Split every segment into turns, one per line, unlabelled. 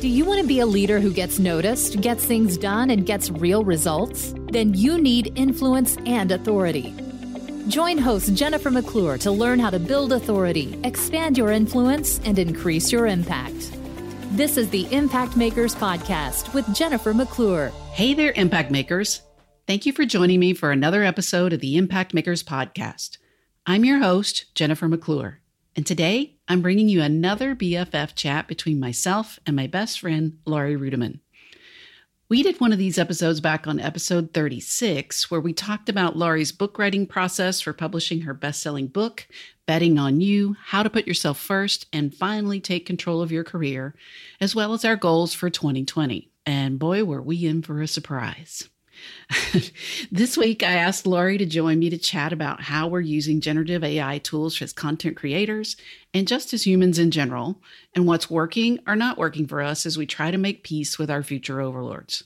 Do you want to be a leader who gets noticed, gets things done, and gets real results? Then you need influence and authority. Join host Jennifer McClure to learn how to build authority, expand your influence, and increase your impact. This is the Impact Makers Podcast with Jennifer McClure.
Hey there, Impact Makers. Thank you for joining me for another episode of the Impact Makers Podcast. I'm your host, Jennifer McClure. And today I'm bringing you another BFF chat between myself and my best friend, Laurie Ruettimann. We did one of these episodes back on episode 36, where we talked about Laurie's book writing process for publishing her best selling book, betting on you, how to put yourself first, and finally take control of your career, as well as our goals for 2020. And boy, were we in for a surprise. this week, I asked Laurie to join me to chat about how we're using generative AI tools as content creators and just as humans in general, and what's working or not working for us as we try to make peace with our future overlords.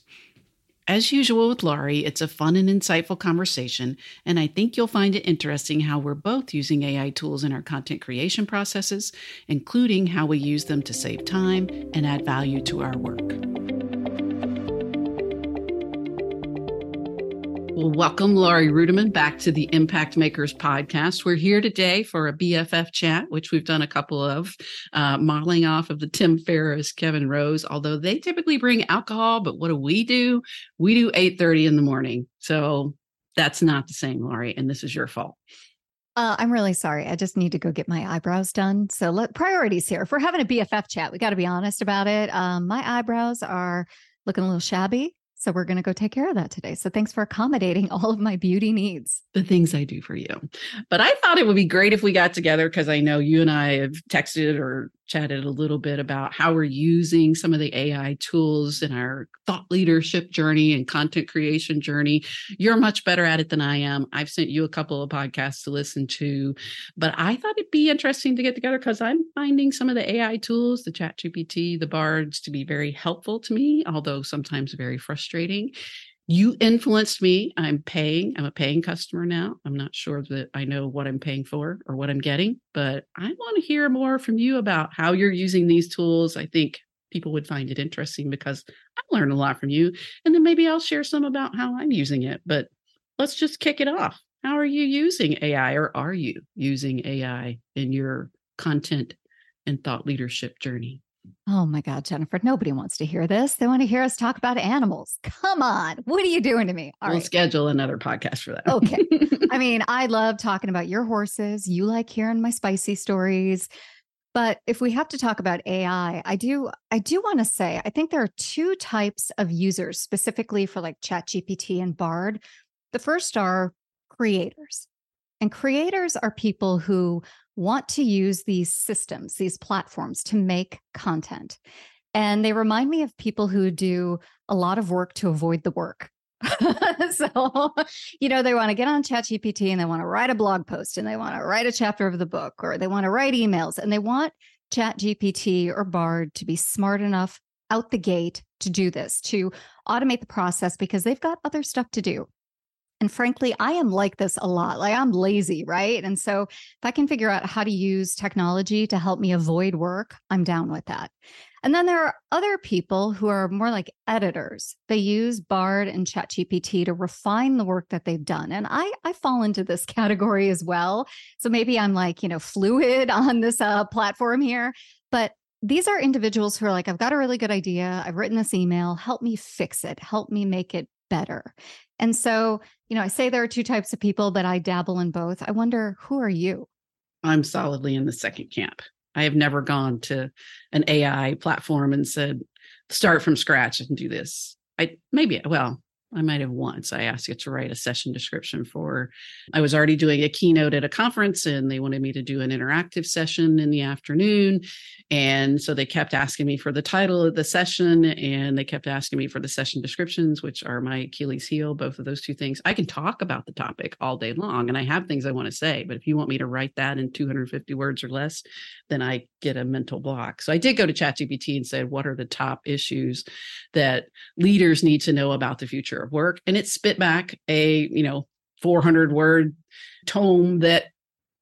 As usual with Laurie, it's a fun and insightful conversation, and I think you'll find it interesting how we're both using AI tools in our content creation processes, including how we use them to save time and add value to our work. Well, welcome, Laurie Ruettimann, back to the Impact Makers podcast. We're here today for a BFF chat, which we've done a couple of, uh, modeling off of the Tim Ferriss, Kevin Rose. Although they typically bring alcohol, but what do we do? We do eight thirty in the morning, so that's not the same, Laurie, and this is your fault.
Uh, I'm really sorry. I just need to go get my eyebrows done. So let priorities here. If we're having a BFF chat, we got to be honest about it. Um, my eyebrows are looking a little shabby. So we're going to go take care of that today. So thanks for accommodating all of my beauty needs.
The things I do for you. But I thought it would be great if we got together because I know you and I have texted or chatted a little bit about how we're using some of the AI tools in our thought leadership journey and content creation journey. You're much better at it than I am. I've sent you a couple of podcasts to listen to, but I thought it'd be interesting to get together because I'm finding some of the AI tools, the Chat GPT, the Bards, to be very helpful to me, although sometimes very frustrating you influenced me. I'm paying. I'm a paying customer now. I'm not sure that I know what I'm paying for or what I'm getting, but I want to hear more from you about how you're using these tools. I think people would find it interesting because I learned a lot from you. And then maybe I'll share some about how I'm using it. But let's just kick it off. How are you using AI or are you using AI in your content and thought leadership journey?
Oh my God, Jennifer, nobody wants to hear this. They want to hear us talk about animals. Come on. What are you doing to me?
All we'll right. schedule another podcast for that.
okay. I mean, I love talking about your horses. You like hearing my spicy stories. But if we have to talk about AI, I do I do want to say I think there are two types of users specifically for like ChatGPT and Bard. The first are creators. And creators are people who want to use these systems, these platforms to make content. And they remind me of people who do a lot of work to avoid the work. so, you know, they want to get on ChatGPT and they want to write a blog post and they want to write a chapter of the book or they want to write emails and they want ChatGPT or Bard to be smart enough out the gate to do this, to automate the process because they've got other stuff to do. And frankly, I am like this a lot. Like I'm lazy, right? And so if I can figure out how to use technology to help me avoid work, I'm down with that. And then there are other people who are more like editors. They use Bard and ChatGPT to refine the work that they've done. And I I fall into this category as well. So maybe I'm like, you know, fluid on this uh, platform here, but these are individuals who are like, I've got a really good idea. I've written this email. Help me fix it. Help me make it better. And so, you know, I say there are two types of people, but I dabble in both. I wonder, who are you?
I'm solidly in the second camp. I have never gone to an AI platform and said, start from scratch and do this. I maybe, well, I might have once. I asked it to write a session description for, I was already doing a keynote at a conference and they wanted me to do an interactive session in the afternoon. And so they kept asking me for the title of the session and they kept asking me for the session descriptions, which are my Achilles heel, both of those two things. I can talk about the topic all day long and I have things I want to say, but if you want me to write that in 250 words or less, then I get a mental block. So I did go to ChatGPT and said, what are the top issues that leaders need to know about the future of work? And it spit back a, you know, 400 word tome that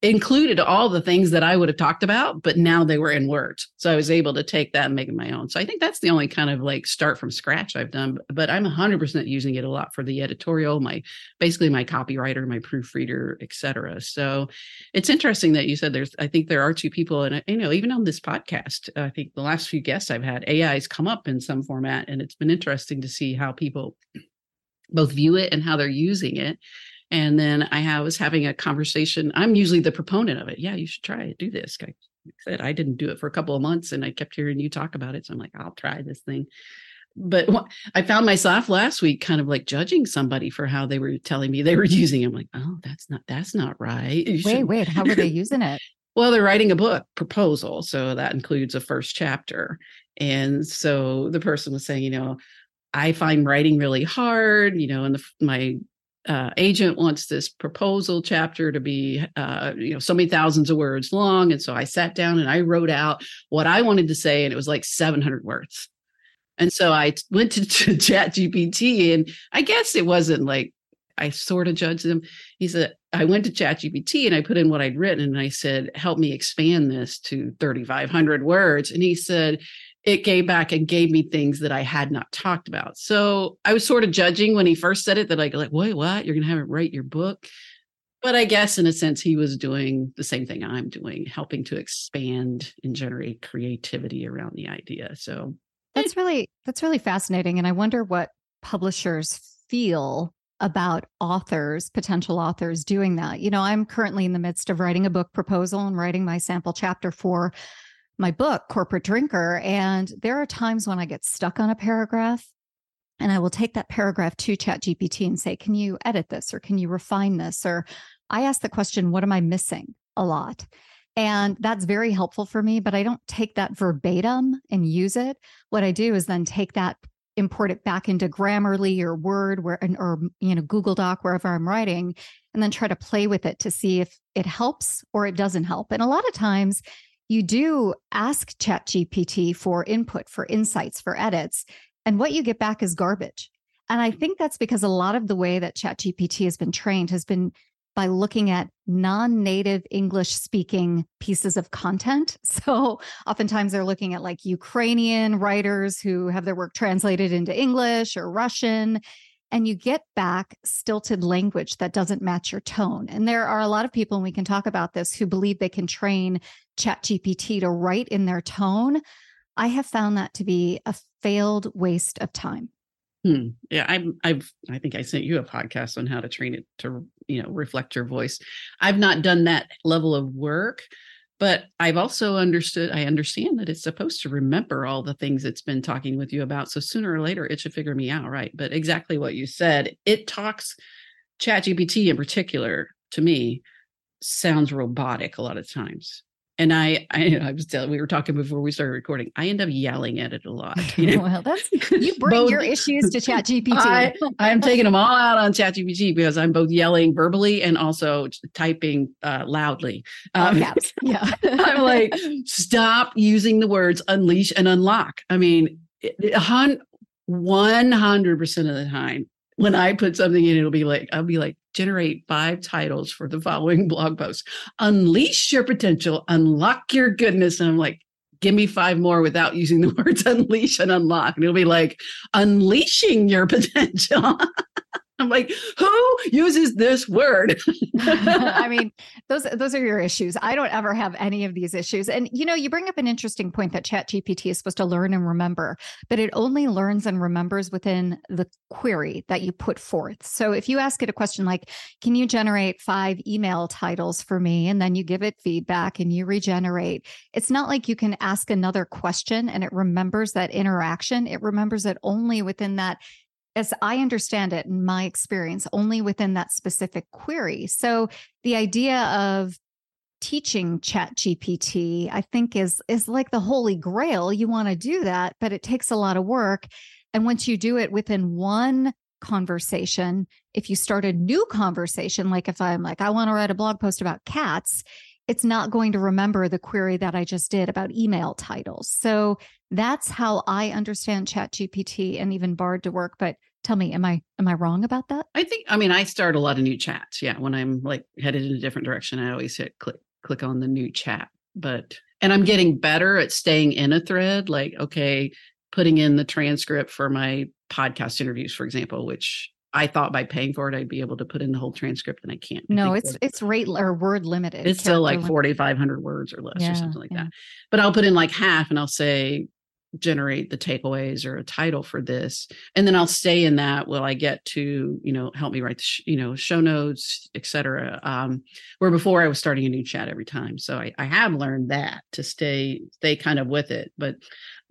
included all the things that I would have talked about, but now they were in words. So I was able to take that and make it my own. So I think that's the only kind of like start from scratch I've done. But I'm 100% using it a lot for the editorial, my basically my copywriter, my proofreader, etc. So it's interesting that you said there's. I think there are two people, and you know, even on this podcast, I think the last few guests I've had, AI has come up in some format, and it's been interesting to see how people both view it and how they're using it and then I was having a conversation. I'm usually the proponent of it. Yeah, you should try it. Do this. I said I didn't do it for a couple of months, and I kept hearing you talk about it. So I'm like, I'll try this thing. But I found myself last week kind of like judging somebody for how they were telling me they were using. It. I'm like, oh, that's not that's not right.
You wait, wait, how were they using it?
well, they're writing a book proposal, so that includes a first chapter. And so the person was saying, you know, I find writing really hard, you know, and the, my uh, agent wants this proposal chapter to be uh, you know so many thousands of words long and so i sat down and i wrote out what i wanted to say and it was like 700 words. And so i went to, to chat gpt and i guess it wasn't like i sort of judged him. He said i went to chat gpt and i put in what i'd written and i said help me expand this to 3500 words. And he said it gave back and gave me things that I had not talked about. So I was sort of judging when he first said it that I like, wait, what? You're gonna have it write your book. But I guess in a sense he was doing the same thing I'm doing, helping to expand and generate creativity around the idea. So
that's really that's really fascinating. And I wonder what publishers feel about authors, potential authors doing that. You know, I'm currently in the midst of writing a book proposal and writing my sample chapter for my book, Corporate Drinker. And there are times when I get stuck on a paragraph and I will take that paragraph to ChatGPT and say, Can you edit this or can you refine this? Or I ask the question, What am I missing a lot? And that's very helpful for me, but I don't take that verbatim and use it. What I do is then take that, import it back into Grammarly or Word where or you know Google Doc wherever I'm writing and then try to play with it to see if it helps or it doesn't help. And a lot of times you do ask ChatGPT for input, for insights, for edits, and what you get back is garbage. And I think that's because a lot of the way that ChatGPT has been trained has been by looking at non native English speaking pieces of content. So oftentimes they're looking at like Ukrainian writers who have their work translated into English or Russian and you get back stilted language that doesn't match your tone. And there are a lot of people, and we can talk about this, who believe they can train ChatGPT to write in their tone. I have found that to be a failed waste of time.
Hmm. Yeah, I'm. I've. I think I sent you a podcast on how to train it to, you know, reflect your voice. I've not done that level of work, but I've also understood, I understand that it's supposed to remember all the things it's been talking with you about. So sooner or later, it should figure me out, right? But exactly what you said, it talks, ChatGPT in particular, to me, sounds robotic a lot of times and I, I, I was telling, we were talking before we started recording. I end up yelling at it a lot.
You know? well, that's you bring both, your issues to Chat GPT.
I, I'm taking them all out on Chat GPT because I'm both yelling verbally and also typing uh, loudly. Um, yeah, I'm like, stop using the words unleash and unlock. I mean, one hundred percent of the time, when I put something in, it'll be like, I'll be like, generate five titles for the following blog post. Unleash your potential, unlock your goodness. And I'm like, give me five more without using the words unleash and unlock. And it'll be like, unleashing your potential. I'm like, who uses this word?
I mean, those those are your issues. I don't ever have any of these issues. And you know, you bring up an interesting point that Chat GPT is supposed to learn and remember, but it only learns and remembers within the query that you put forth. So if you ask it a question like, can you generate five email titles for me? And then you give it feedback and you regenerate. It's not like you can ask another question and it remembers that interaction. It remembers it only within that as I understand it, in my experience, only within that specific query. So the idea of teaching chat gpt i think is is like the holy grail. You want to do that but it takes a lot of work. And once you do it within one conversation if you start a new conversation like if i'm like i want to write a blog post about cats it's not going to remember the query that i just did about email titles. So that's how I understand Chat GPT and even Bard to work. But Tell me, am I am I wrong about that?
I think I mean I start a lot of new chats. Yeah, when I'm like headed in a different direction, I always hit click click on the new chat. But and I'm getting better at staying in a thread. Like okay, putting in the transcript for my podcast interviews, for example, which I thought by paying for it I'd be able to put in the whole transcript, and I can't.
No, it's it's rate or word limited.
It's still like forty five hundred words or less yeah, or something like yeah. that. But I'll put in like half, and I'll say generate the takeaways or a title for this and then i'll stay in that while i get to you know help me write the sh- you know show notes etc um where before i was starting a new chat every time. So I, I have learned that to stay stay kind of with it but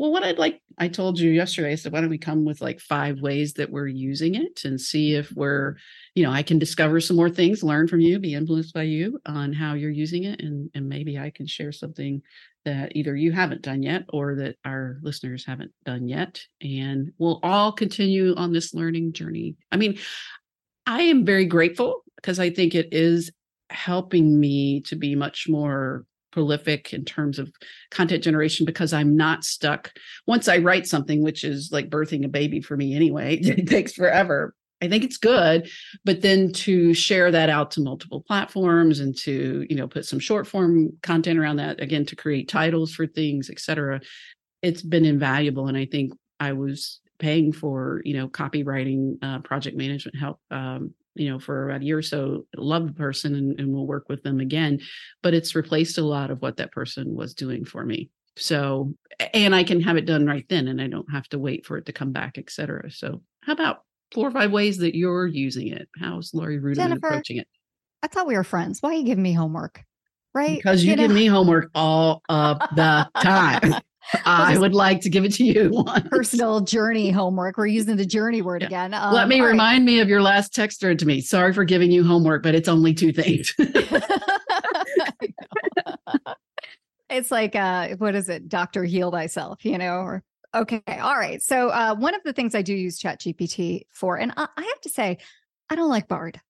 well what i'd like i told you yesterday i said why don't we come with like five ways that we're using it and see if we're you know i can discover some more things learn from you be influenced by you on how you're using it and and maybe i can share something that either you haven't done yet or that our listeners haven't done yet. And we'll all continue on this learning journey. I mean, I am very grateful because I think it is helping me to be much more prolific in terms of content generation because I'm not stuck. Once I write something, which is like birthing a baby for me anyway, it takes forever. I think it's good, but then to share that out to multiple platforms and to, you know, put some short form content around that again to create titles for things, et cetera, it's been invaluable. And I think I was paying for, you know, copywriting, uh, project management help, um, you know, for about a year or so, love the person and, and we'll work with them again. But it's replaced a lot of what that person was doing for me. So, and I can have it done right then and I don't have to wait for it to come back, et cetera. So, how about four or five ways that you're using it. How's Laurie Ruettimann approaching it?
I thought we were friends. Why are you giving me homework? Right?
Because you, you give me homework all of the time. I would like to give it to you. Once.
Personal journey homework. We're using the journey word yeah. again.
Um, Let me remind right. me of your last text to me. Sorry for giving you homework, but it's only two things.
it's like uh what is it dr heal thyself you know or Okay. All right. So uh, one of the things I do use ChatGPT for, and I, I have to say, I don't like Bard.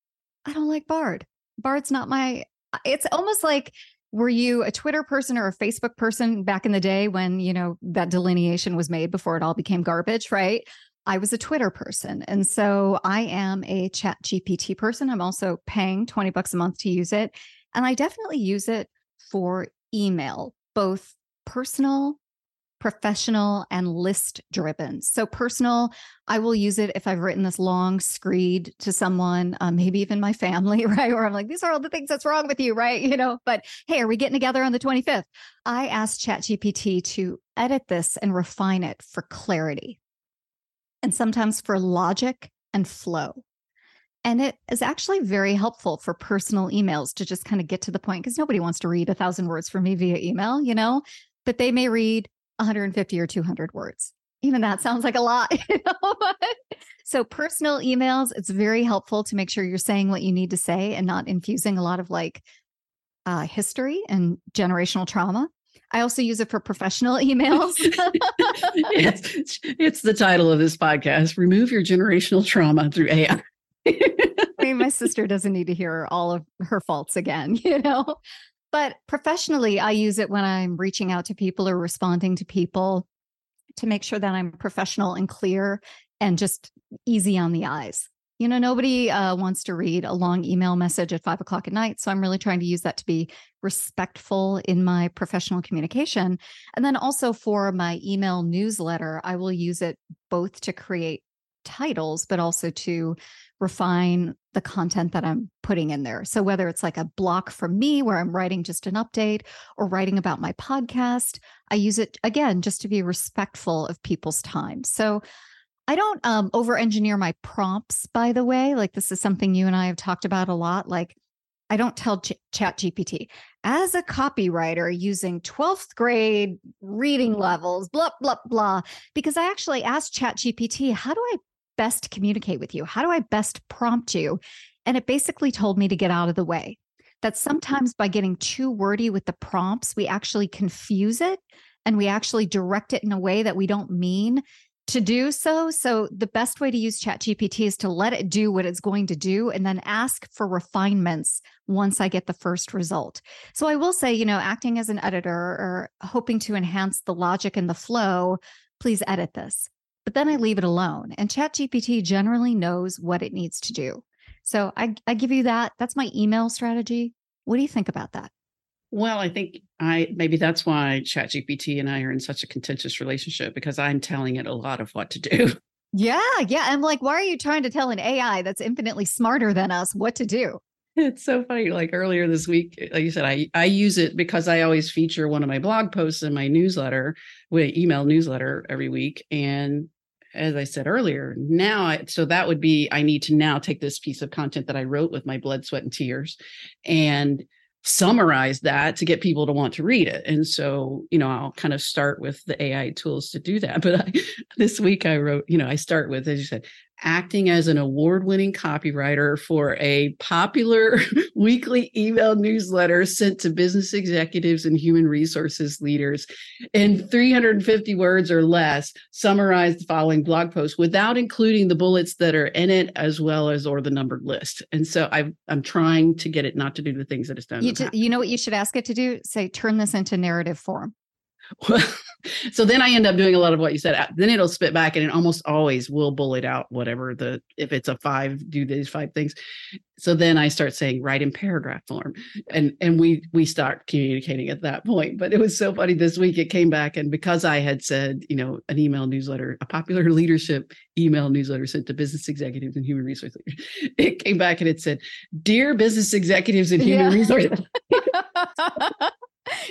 I don't like Bard. Bard's not my. It's almost like were you a Twitter person or a Facebook person back in the day when you know that delineation was made before it all became garbage, right? I was a Twitter person. And so I am a chat GPT person. I'm also paying 20 bucks a month to use it. And I definitely use it for email, both personal professional and list driven. So, personal, I will use it if I've written this long screed to someone, uh, maybe even my family, right? Where I'm like, these are all the things that's wrong with you, right? You know, but hey, are we getting together on the 25th? I asked ChatGPT to edit this and refine it for clarity and sometimes for logic and flow. And it is actually very helpful for personal emails to just kind of get to the point because nobody wants to read a thousand words from me via email, you know, but they may read 150 or 200 words. Even that sounds like a lot. You know? so, personal emails, it's very helpful to make sure you're saying what you need to say and not infusing a lot of like uh, history and generational trauma. I also use it for professional emails.
it's, it's the title of this podcast Remove Your Generational Trauma Through AI.
I mean, my sister doesn't need to hear all of her faults again, you know? But professionally, I use it when I'm reaching out to people or responding to people to make sure that I'm professional and clear and just easy on the eyes. You know, nobody uh, wants to read a long email message at five o'clock at night. So I'm really trying to use that to be respectful in my professional communication. And then also for my email newsletter, I will use it both to create titles, but also to refine the content that I'm putting in there. So whether it's like a block from me where I'm writing just an update or writing about my podcast, I use it again just to be respectful of people's time. So I don't um, over engineer my prompts, by the way. Like this is something you and I have talked about a lot. Like I don't tell Ch- Chat GPT as a copywriter using 12th grade reading levels, blah, blah, blah, because I actually asked Chat GPT, how do I best communicate with you? How do I best prompt you? And it basically told me to get out of the way. That sometimes by getting too wordy with the prompts, we actually confuse it and we actually direct it in a way that we don't mean to do so. So the best way to use ChatGPT is to let it do what it's going to do and then ask for refinements once I get the first result. So I will say, you know, acting as an editor or hoping to enhance the logic and the flow, please edit this but then I leave it alone. And ChatGPT generally knows what it needs to do. So I, I give you that. That's my email strategy. What do you think about that?
Well, I think I maybe that's why ChatGPT and I are in such a contentious relationship because I'm telling it a lot of what to do.
Yeah, yeah. I'm like, why are you trying to tell an AI that's infinitely smarter than us what to do?
It's so funny. Like earlier this week, like you said, I I use it because I always feature one of my blog posts in my newsletter, with email newsletter every week. And as I said earlier, now I, so that would be I need to now take this piece of content that I wrote with my blood, sweat, and tears, and summarize that to get people to want to read it. And so, you know, I'll kind of start with the AI tools to do that. But I, this week I wrote, you know, I start with, as you said, acting as an award winning copywriter for a popular weekly email newsletter sent to business executives and human resources leaders. In 350 words or less summarize the following blog post without including the bullets that are in it as well as or the numbered list. And so i am trying to get it not to do the things that it's done
you, you know what you should ask it to do? Say turn this into narrative form
so then I end up doing a lot of what you said. Then it'll spit back and it almost always will bullet out whatever the, if it's a five, do these five things. So then I start saying write in paragraph form and, and we, we start communicating at that point. But it was so funny this week. It came back and because I had said, you know, an email newsletter, a popular leadership email newsletter sent to business executives and human resource leaders, it came back and it said, dear business executives and human yeah. resource.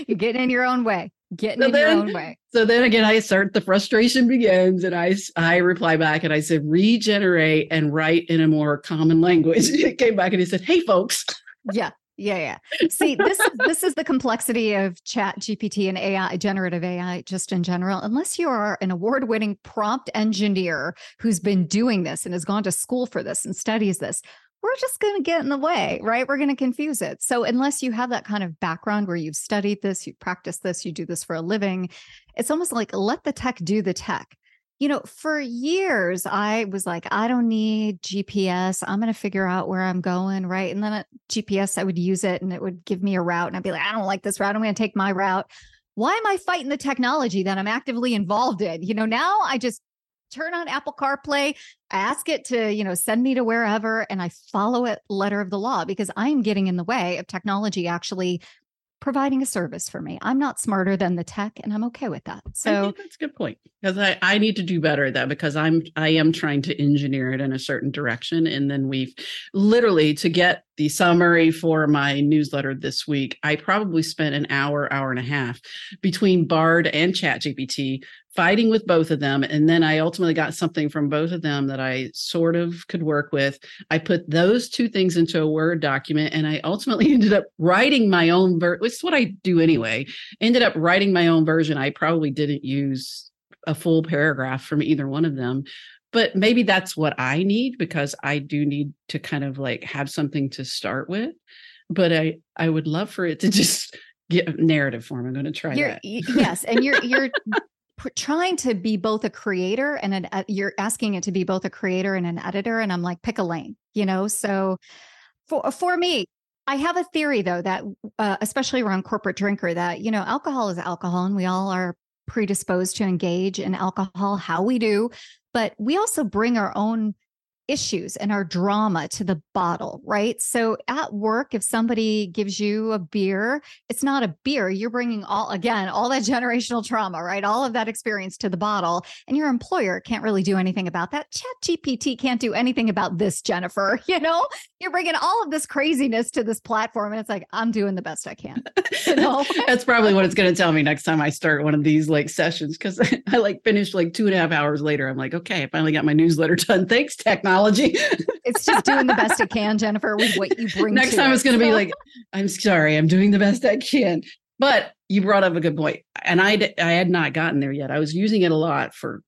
You're getting in your own way getting so in then, your own way.
So then again, I start the frustration begins, and I I reply back and I said regenerate and write in a more common language. It came back and he said, "Hey, folks."
Yeah. Yeah, yeah. See, this this is the complexity of Chat GPT and AI, generative AI, just in general. Unless you are an award-winning prompt engineer who's been doing this and has gone to school for this and studies this, we're just going to get in the way, right? We're going to confuse it. So, unless you have that kind of background where you've studied this, you practice this, you do this for a living, it's almost like let the tech do the tech. You know, for years, I was like, I don't need GPS. I'm going to figure out where I'm going, right? And then uh, at GPS, I would use it and it would give me a route. And I'd be like, I don't like this route. I'm going to take my route. Why am I fighting the technology that I'm actively involved in? You know, now I just turn on Apple CarPlay, ask it to, you know, send me to wherever, and I follow it letter of the law because I'm getting in the way of technology actually providing a service for me. I'm not smarter than the tech and I'm okay with that. So
that's a good point. Because I, I need to do better at that because I'm I am trying to engineer it in a certain direction. And then we've literally to get the summary for my newsletter this week, I probably spent an hour, hour and a half between Bard and ChatGPT fighting with both of them. And then I ultimately got something from both of them that I sort of could work with. I put those two things into a Word document and I ultimately ended up writing my own version, which is what I do anyway. Ended up writing my own version. I probably didn't use a full paragraph from either one of them. But maybe that's what I need because I do need to kind of like have something to start with. But I I would love for it to just get narrative form. I'm going to try
you're,
that.
yes, and you're you're trying to be both a creator and an uh, you're asking it to be both a creator and an editor and i'm like pick a lane you know? So for for me i have a theory though that uh, especially around corporate drinker that you know alcohol is alcohol and we all are predisposed to engage in alcohol how we do but we also bring our own issues and our drama to the bottle, right? So at work, if somebody gives you a beer, it's not a beer. You're bringing all, again, all that generational trauma, right? All of that experience to the bottle. And your employer can't really do anything about that. Chat GPT can't do anything about this, Jennifer. You know, you're bringing all of this craziness to this platform. And it's like, I'm doing the best I can. You know?
That's probably what it's going to tell me next time I start one of these like sessions. Cause I like finished like two and a half hours later. I'm like, okay, I finally got my newsletter done. Thanks, technology
it's just doing the best it can, Jennifer, with what you bring.
Next time
it.
it's going to be like, I'm sorry, I'm doing the best I can. But you brought up a good point, and I I had not gotten there yet. I was using it a lot for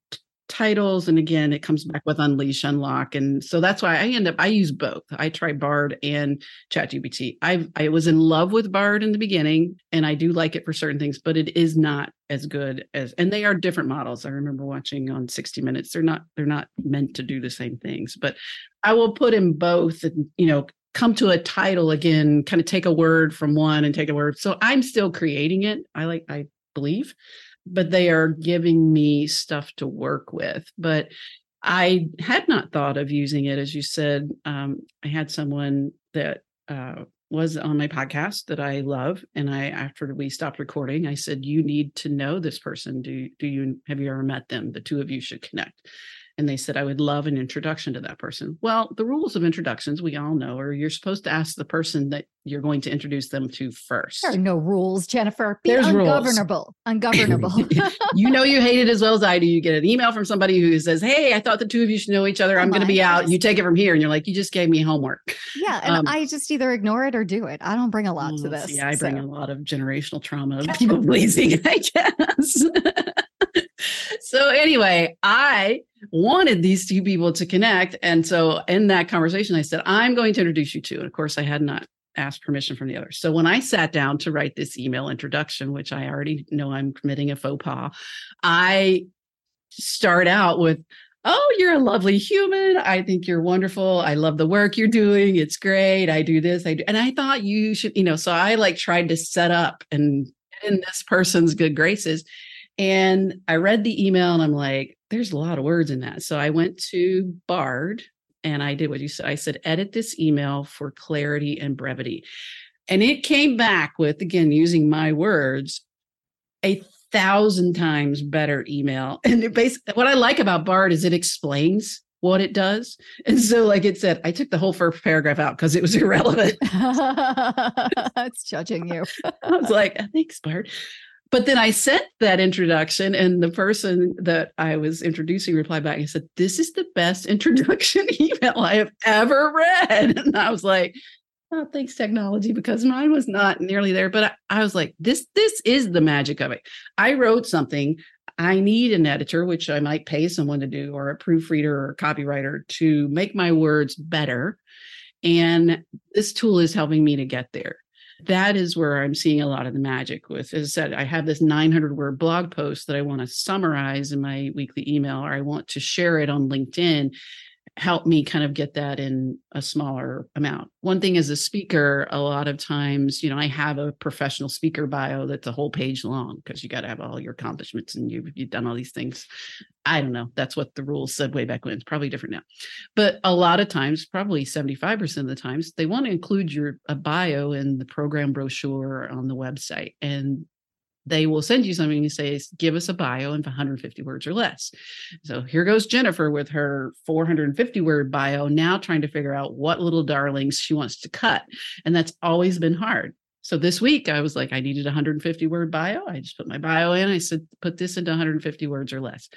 titles and again it comes back with unleash unlock and so that's why i end up i use both. I try bard and chatgpt. I i was in love with bard in the beginning and i do like it for certain things but it is not as good as and they are different models. I remember watching on 60 minutes. They're not they're not meant to do the same things but i will put in both and you know come to a title again kind of take a word from one and take a word. So i'm still creating it i like i believe but they are giving me stuff to work with. But I had not thought of using it, as you said. Um, I had someone that uh, was on my podcast that I love, and I after we stopped recording, I said, "You need to know this person. Do do you have you ever met them? The two of you should connect." And they said I would love an introduction to that person. Well, the rules of introductions we all know are you're supposed to ask the person that you're going to introduce them to first.
There are no rules, Jennifer. Be
There's
ungovernable.
Rules.
Ungovernable.
you know you hate it as well as I do. You get an email from somebody who says, Hey, I thought the two of you should know each other. I'm going to be out. Just, you take it from here. And you're like, you just gave me homework.
Yeah. And um, I just either ignore it or do it. I don't bring a lot to this.
Yeah, I bring so. a lot of generational trauma of people pleasing, I guess. So anyway, I wanted these two people to connect. And so in that conversation, I said, I'm going to introduce you to. And of course, I had not asked permission from the others. So when I sat down to write this email introduction, which I already know I'm committing a faux pas, I start out with, Oh, you're a lovely human. I think you're wonderful. I love the work you're doing. It's great. I do this. I do. And I thought you should, you know, so I like tried to set up and in this person's good graces. And I read the email and I'm like, there's a lot of words in that. So I went to Bard and I did what you said. I said, edit this email for clarity and brevity. And it came back with, again, using my words, a thousand times better email. And it basically, what I like about Bard is it explains what it does. And so, like it said, I took the whole first paragraph out because it was irrelevant.
it's judging you.
I was like, thanks, Bard but then I sent that introduction, and the person that I was introducing replied back and said, This is the best introduction email I have ever read. And I was like, Oh, thanks, technology, because mine was not nearly there. But I, I was like, this, this is the magic of it. I wrote something. I need an editor, which I might pay someone to do, or a proofreader or a copywriter to make my words better. And this tool is helping me to get there that is where I'm seeing a lot of the magic with. As I said, I have this 900 word blog post that I want to summarize in my weekly email, or I want to share it on LinkedIn help me kind of get that in a smaller amount. One thing as a speaker, a lot of times, you know, I have a professional speaker bio that's a whole page long because you got to have all your accomplishments and you've, you've done all these things. I don't know. That's what the rules said way back when. It's probably different now. But a lot of times, probably 75% of the times, they want to include your a bio in the program brochure on the website. And they will send you something and say, give us a bio in 150 words or less. So here goes Jennifer with her 450 word bio, now trying to figure out what little darlings she wants to cut. And that's always been hard. So this week I was like, I needed 150 word bio. I just put my bio in. I said, put this into 150 words or less.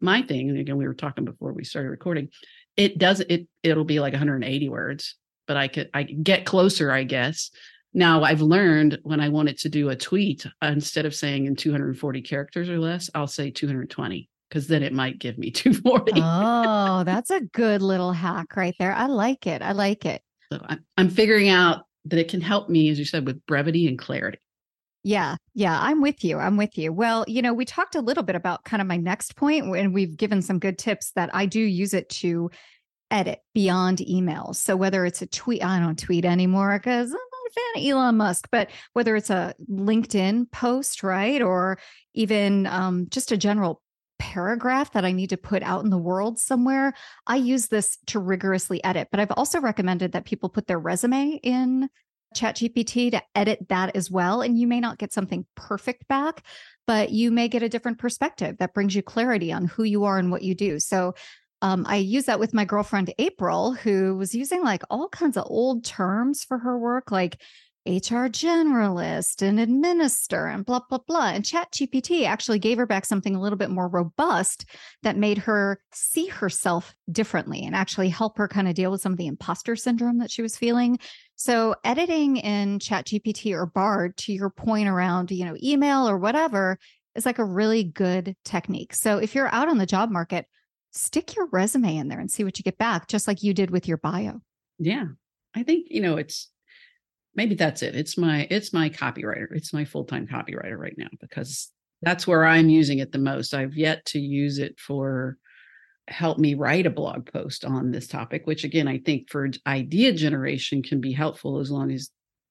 My thing, and again, we were talking before we started recording, it does it, it'll be like 180 words, but I could I get closer, I guess, now I've learned when I wanted to do a tweet, instead of saying in 240 characters or less, I'll say 220 because then it might give me 240.
oh, that's a good little hack right there. I like it. I like it.
So I'm, I'm figuring out that it can help me, as you said, with brevity and clarity.
Yeah, yeah, I'm with you. I'm with you. Well, you know, we talked a little bit about kind of my next point, and we've given some good tips that I do use it to edit beyond emails. So whether it's a tweet, I don't tweet anymore because fan of Elon Musk, but whether it's a LinkedIn post, right, or even um, just a general paragraph that I need to put out in the world somewhere, I use this to rigorously edit. But I've also recommended that people put their resume in ChatGPT to edit that as well. And you may not get something perfect back, but you may get a different perspective that brings you clarity on who you are and what you do. So um, I use that with my girlfriend April, who was using like all kinds of old terms for her work, like HR generalist and administer and blah, blah, blah. And Chat GPT actually gave her back something a little bit more robust that made her see herself differently and actually help her kind of deal with some of the imposter syndrome that she was feeling. So editing in Chat GPT or Bard, to your point around, you know, email or whatever, is like a really good technique. So if you're out on the job market, stick your resume in there and see what you get back, just like you did with your bio.
Yeah. I think, you know, it's maybe that's it. It's my it's my copywriter. It's my full-time copywriter right now because that's where I'm using it the most. I've yet to use it for help me write a blog post on this topic, which again I think for idea generation can be helpful as long as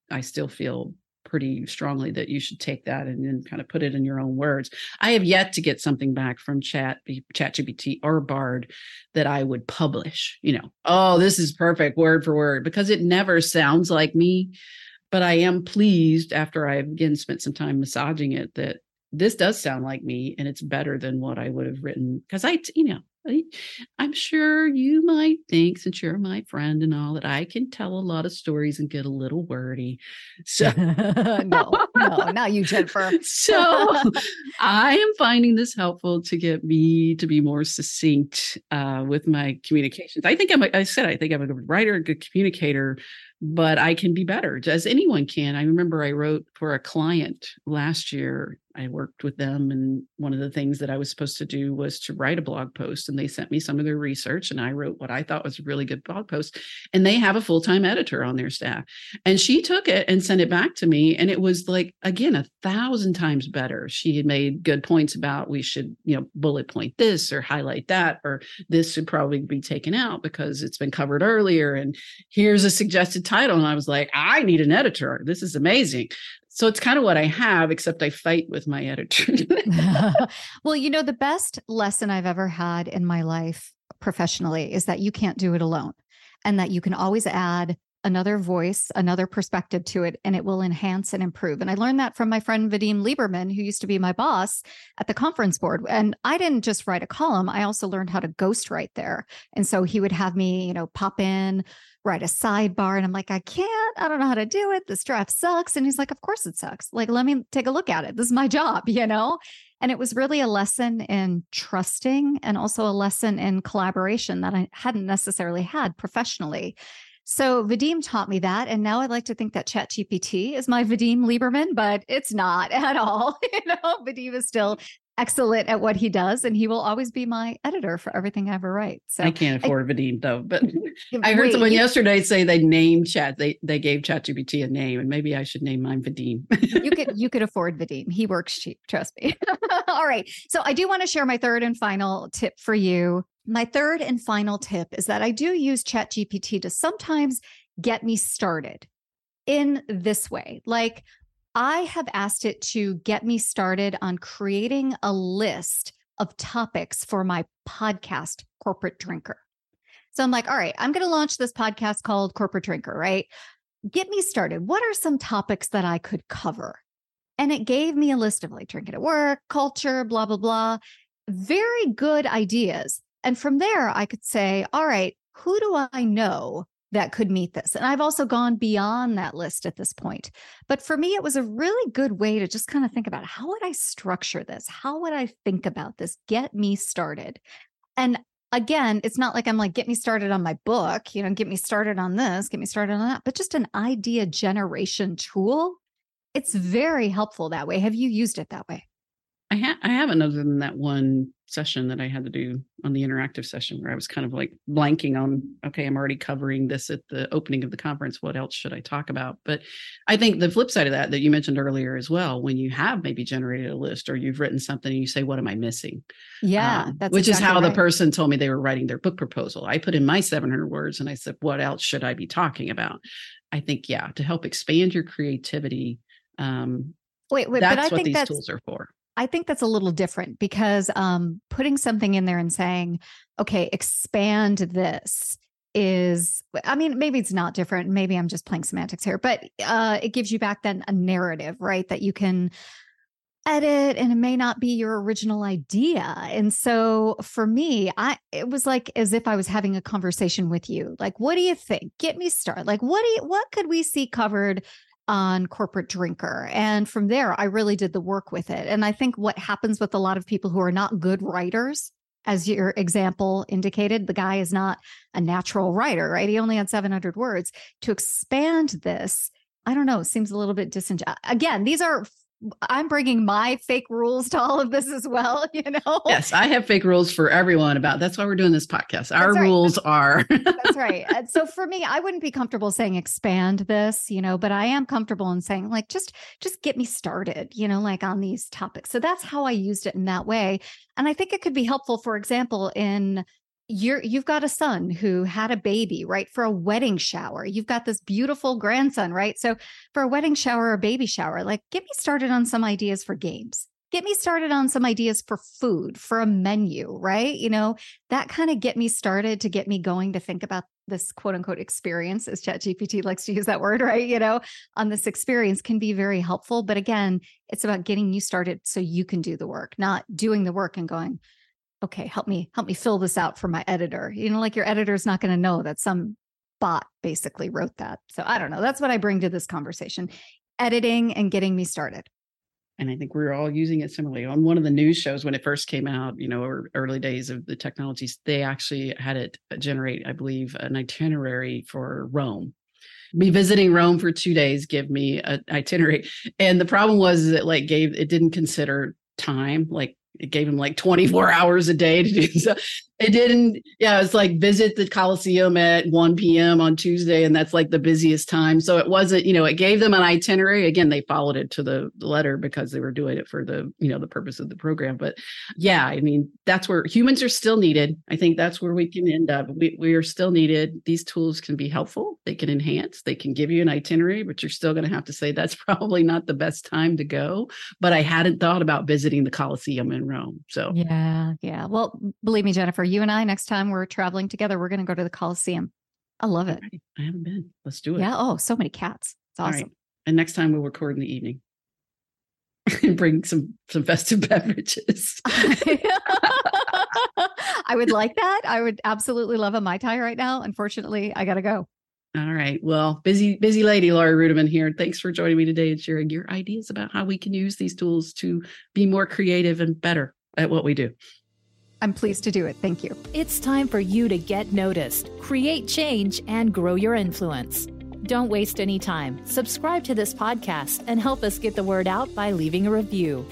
I still feel pretty strongly that you should take that and then kind of put it in your own words. I have yet to get something back from Chat ChatGPT or Bard that I would publish. You know, oh, this is perfect word for word because it never sounds like me. But I am pleased after I again spent some time massaging it that this does sound like me and it's better than what I would have written because I, you know, I'm sure you might think, since you're my friend and all, that I can tell a lot of stories and get a little wordy. So,
no, no, not you, Jennifer.
so, I am finding this helpful to get me to be more succinct uh, with my communications. I think I'm, I said, I think I'm a good writer, a good communicator, but I can be better, as anyone can. I remember I wrote for a client last year I worked with them, and one of the things that I was supposed to do was to write a blog post. And they sent me some of their research, and I wrote what I thought was a really good blog post. And they have a full time editor on their staff. And she took it and sent it back to me. And it was like, again, a thousand times better. She had made good points about we should, you know, bullet point this or highlight that, or this should probably be taken out because it's been covered earlier. And here's a suggested title. And I was like, I need an editor. This is amazing so it's kind of what I have, except I fight with my editor.
well, you know, the best lesson I've ever had in my life professionally is that you can't do it alone and that you can always add another voice, another perspective to it, and it will enhance and improve. And I learned that from my friend Vadim Liberman, who used to be my boss at the conference board. And I didn't just write a column, I also learned how to ghostwrite there. And so he would have me, you know, pop in, write a sidebar. And I'm like, I can't, I don't know how to do it. This draft sucks. And he's like, Of course it sucks. Like, let me take a look at it. This is my job, you know? And it was really a lesson in trusting and also a lesson in collaboration that I hadn't necessarily had professionally. So Vadim taught me that. And now I'd like to think that ChatGPT is my Vadim Liberman, but it's not at all. you know, Vadim is still mm. excellent at what he does, and he will always be my editor for everything I ever write. So
I can't afford I, Vadim though, but I heard wait, someone yesterday say they named Chat. They they gave ChatGPT a name, and maybe I should name mine Vadim.
you could you could afford Vadim. He works cheap, trust me. All right. So I do want to share my third and final tip for you my third and final tip is that I do use ChatGPT to sometimes get me started in this way. Like I have asked it to get me started on creating a list of topics for my podcast, Corporate Drinker. So I'm like, all right, I'm going to launch this podcast called Corporate Drinker, right? Get me started. What are some topics that I could cover? And it gave me a list of like drinking at work, culture, blah, blah, blah. Very good ideas. And from there, I could say, all right, who do I know that could meet this? And I've also gone beyond that list at this point. But for me, it was a really good way to just kind of think about how would I structure this? How would I think about this? Get me started. And again, it's not like I'm like, get me started on my book, you know, get me started on this, get me started on that, but just an idea generation tool. It's very helpful that way. Have you used it that way?
I, ha- I haven't other than that one session that I had to do on the interactive session where I was kind of like blanking on, okay, I'm already covering this at the opening of the conference. What else should I talk about? But I think the flip side of that, that you mentioned earlier as well, when you have maybe generated a list or you've written something and you say, what am I missing?
Yeah.
Um, which exactly is how right. the person told me they were writing their book proposal. I put in my 700 words and I said, what else should I be talking about? I think, yeah, to help expand your creativity. Um,
Wait, wait,
that's
but I
what
think
these
that's,
tools are for.
I think that's a little different because um, putting something in there and saying, okay, expand this is, I mean, maybe it's not different. Maybe I'm just playing semantics here, but uh, it gives you back then a narrative, right? That you can edit and it may not be your original idea. And so for me, I it was like as if I was having a conversation with you. Like, what do you think? Get me started. Like, what do you what could we see covered on corporate drinker and from there i really did the work with it and i think what happens with a lot of people who are not good writers as your example indicated the guy is not a natural writer right? He only had 700 words. To expand this i don't know it seems a little bit disingenuous. Again these are I'm bringing my fake rules to all of this as well, you know?
Yes, I have fake rules for everyone about that's why we're doing this podcast. Our right. rules are
That's right. And so for me, I wouldn't be comfortable saying expand this, you know, but I am comfortable in saying like just just get me started, you know, like on these topics. So that's how I used it in that way. And I think it could be helpful for example in you're you've got a son who had a baby right for a wedding shower. You've got this beautiful grandson right? So for a wedding shower or baby shower like get me started on some ideas for games. Get me started on some ideas for food for a menu right? You know that kind of get me started to get me going to think about this quote unquote experience as chat gpt likes to use that word right? You know on this experience can be very helpful but again it's about getting you started so you can do the work not doing the work and going okay, help me, help me fill this out for my editor. You know, like your editor's not going to know that some bot basically wrote that. So I don't know. That's what I bring to this conversation editing and getting me started.
And I think we are all using it similarly. On one of the news shows when it first came out, you know, early days of the technologies, they actually had it uh, generate, I believe, an itinerary for Rome me visiting Rome for two days give me an itinerary. And the problem was that like gave it didn't consider time, like it gave him like 24 hours a day to do so it didn't yeah it's like visit the coliseum at 1 p.m on tuesday and that's like the busiest time. So it wasn't you know it gave them an itinerary. Again they followed it to the letter because they were doing it for the you know the purpose of the program. But yeah i mean that's where humans are still needed. I think that's where we can end up. We, we are still needed. These tools can be helpful. They can enhance. They can give you an itinerary but you're still going to have to say that's probably not the best time to go. But i hadn't thought about visiting the coliseum in rome so.
Yeah yeah. Well believe me jennifer you and I, next time we're traveling together, we're going to go to the Coliseum. I love it.
Right. I haven't been. Let's do it.
Yeah. Oh, so many cats. It's awesome.
And next time we'll record in the evening. and bring some some festive beverages.
I would like that. I would absolutely love a mai tai right now. Unfortunately, I got to go.
All right. Well, busy busy lady Laurie Ruettimann here. Thanks for joining me today and sharing your ideas about how we can use these tools to be more creative and better at what we do.
I'm pleased to do it. Thank you.
It's time for you to get noticed, create change, and grow your influence. Don't waste any time. Subscribe to this podcast and help us get the word out by leaving a review.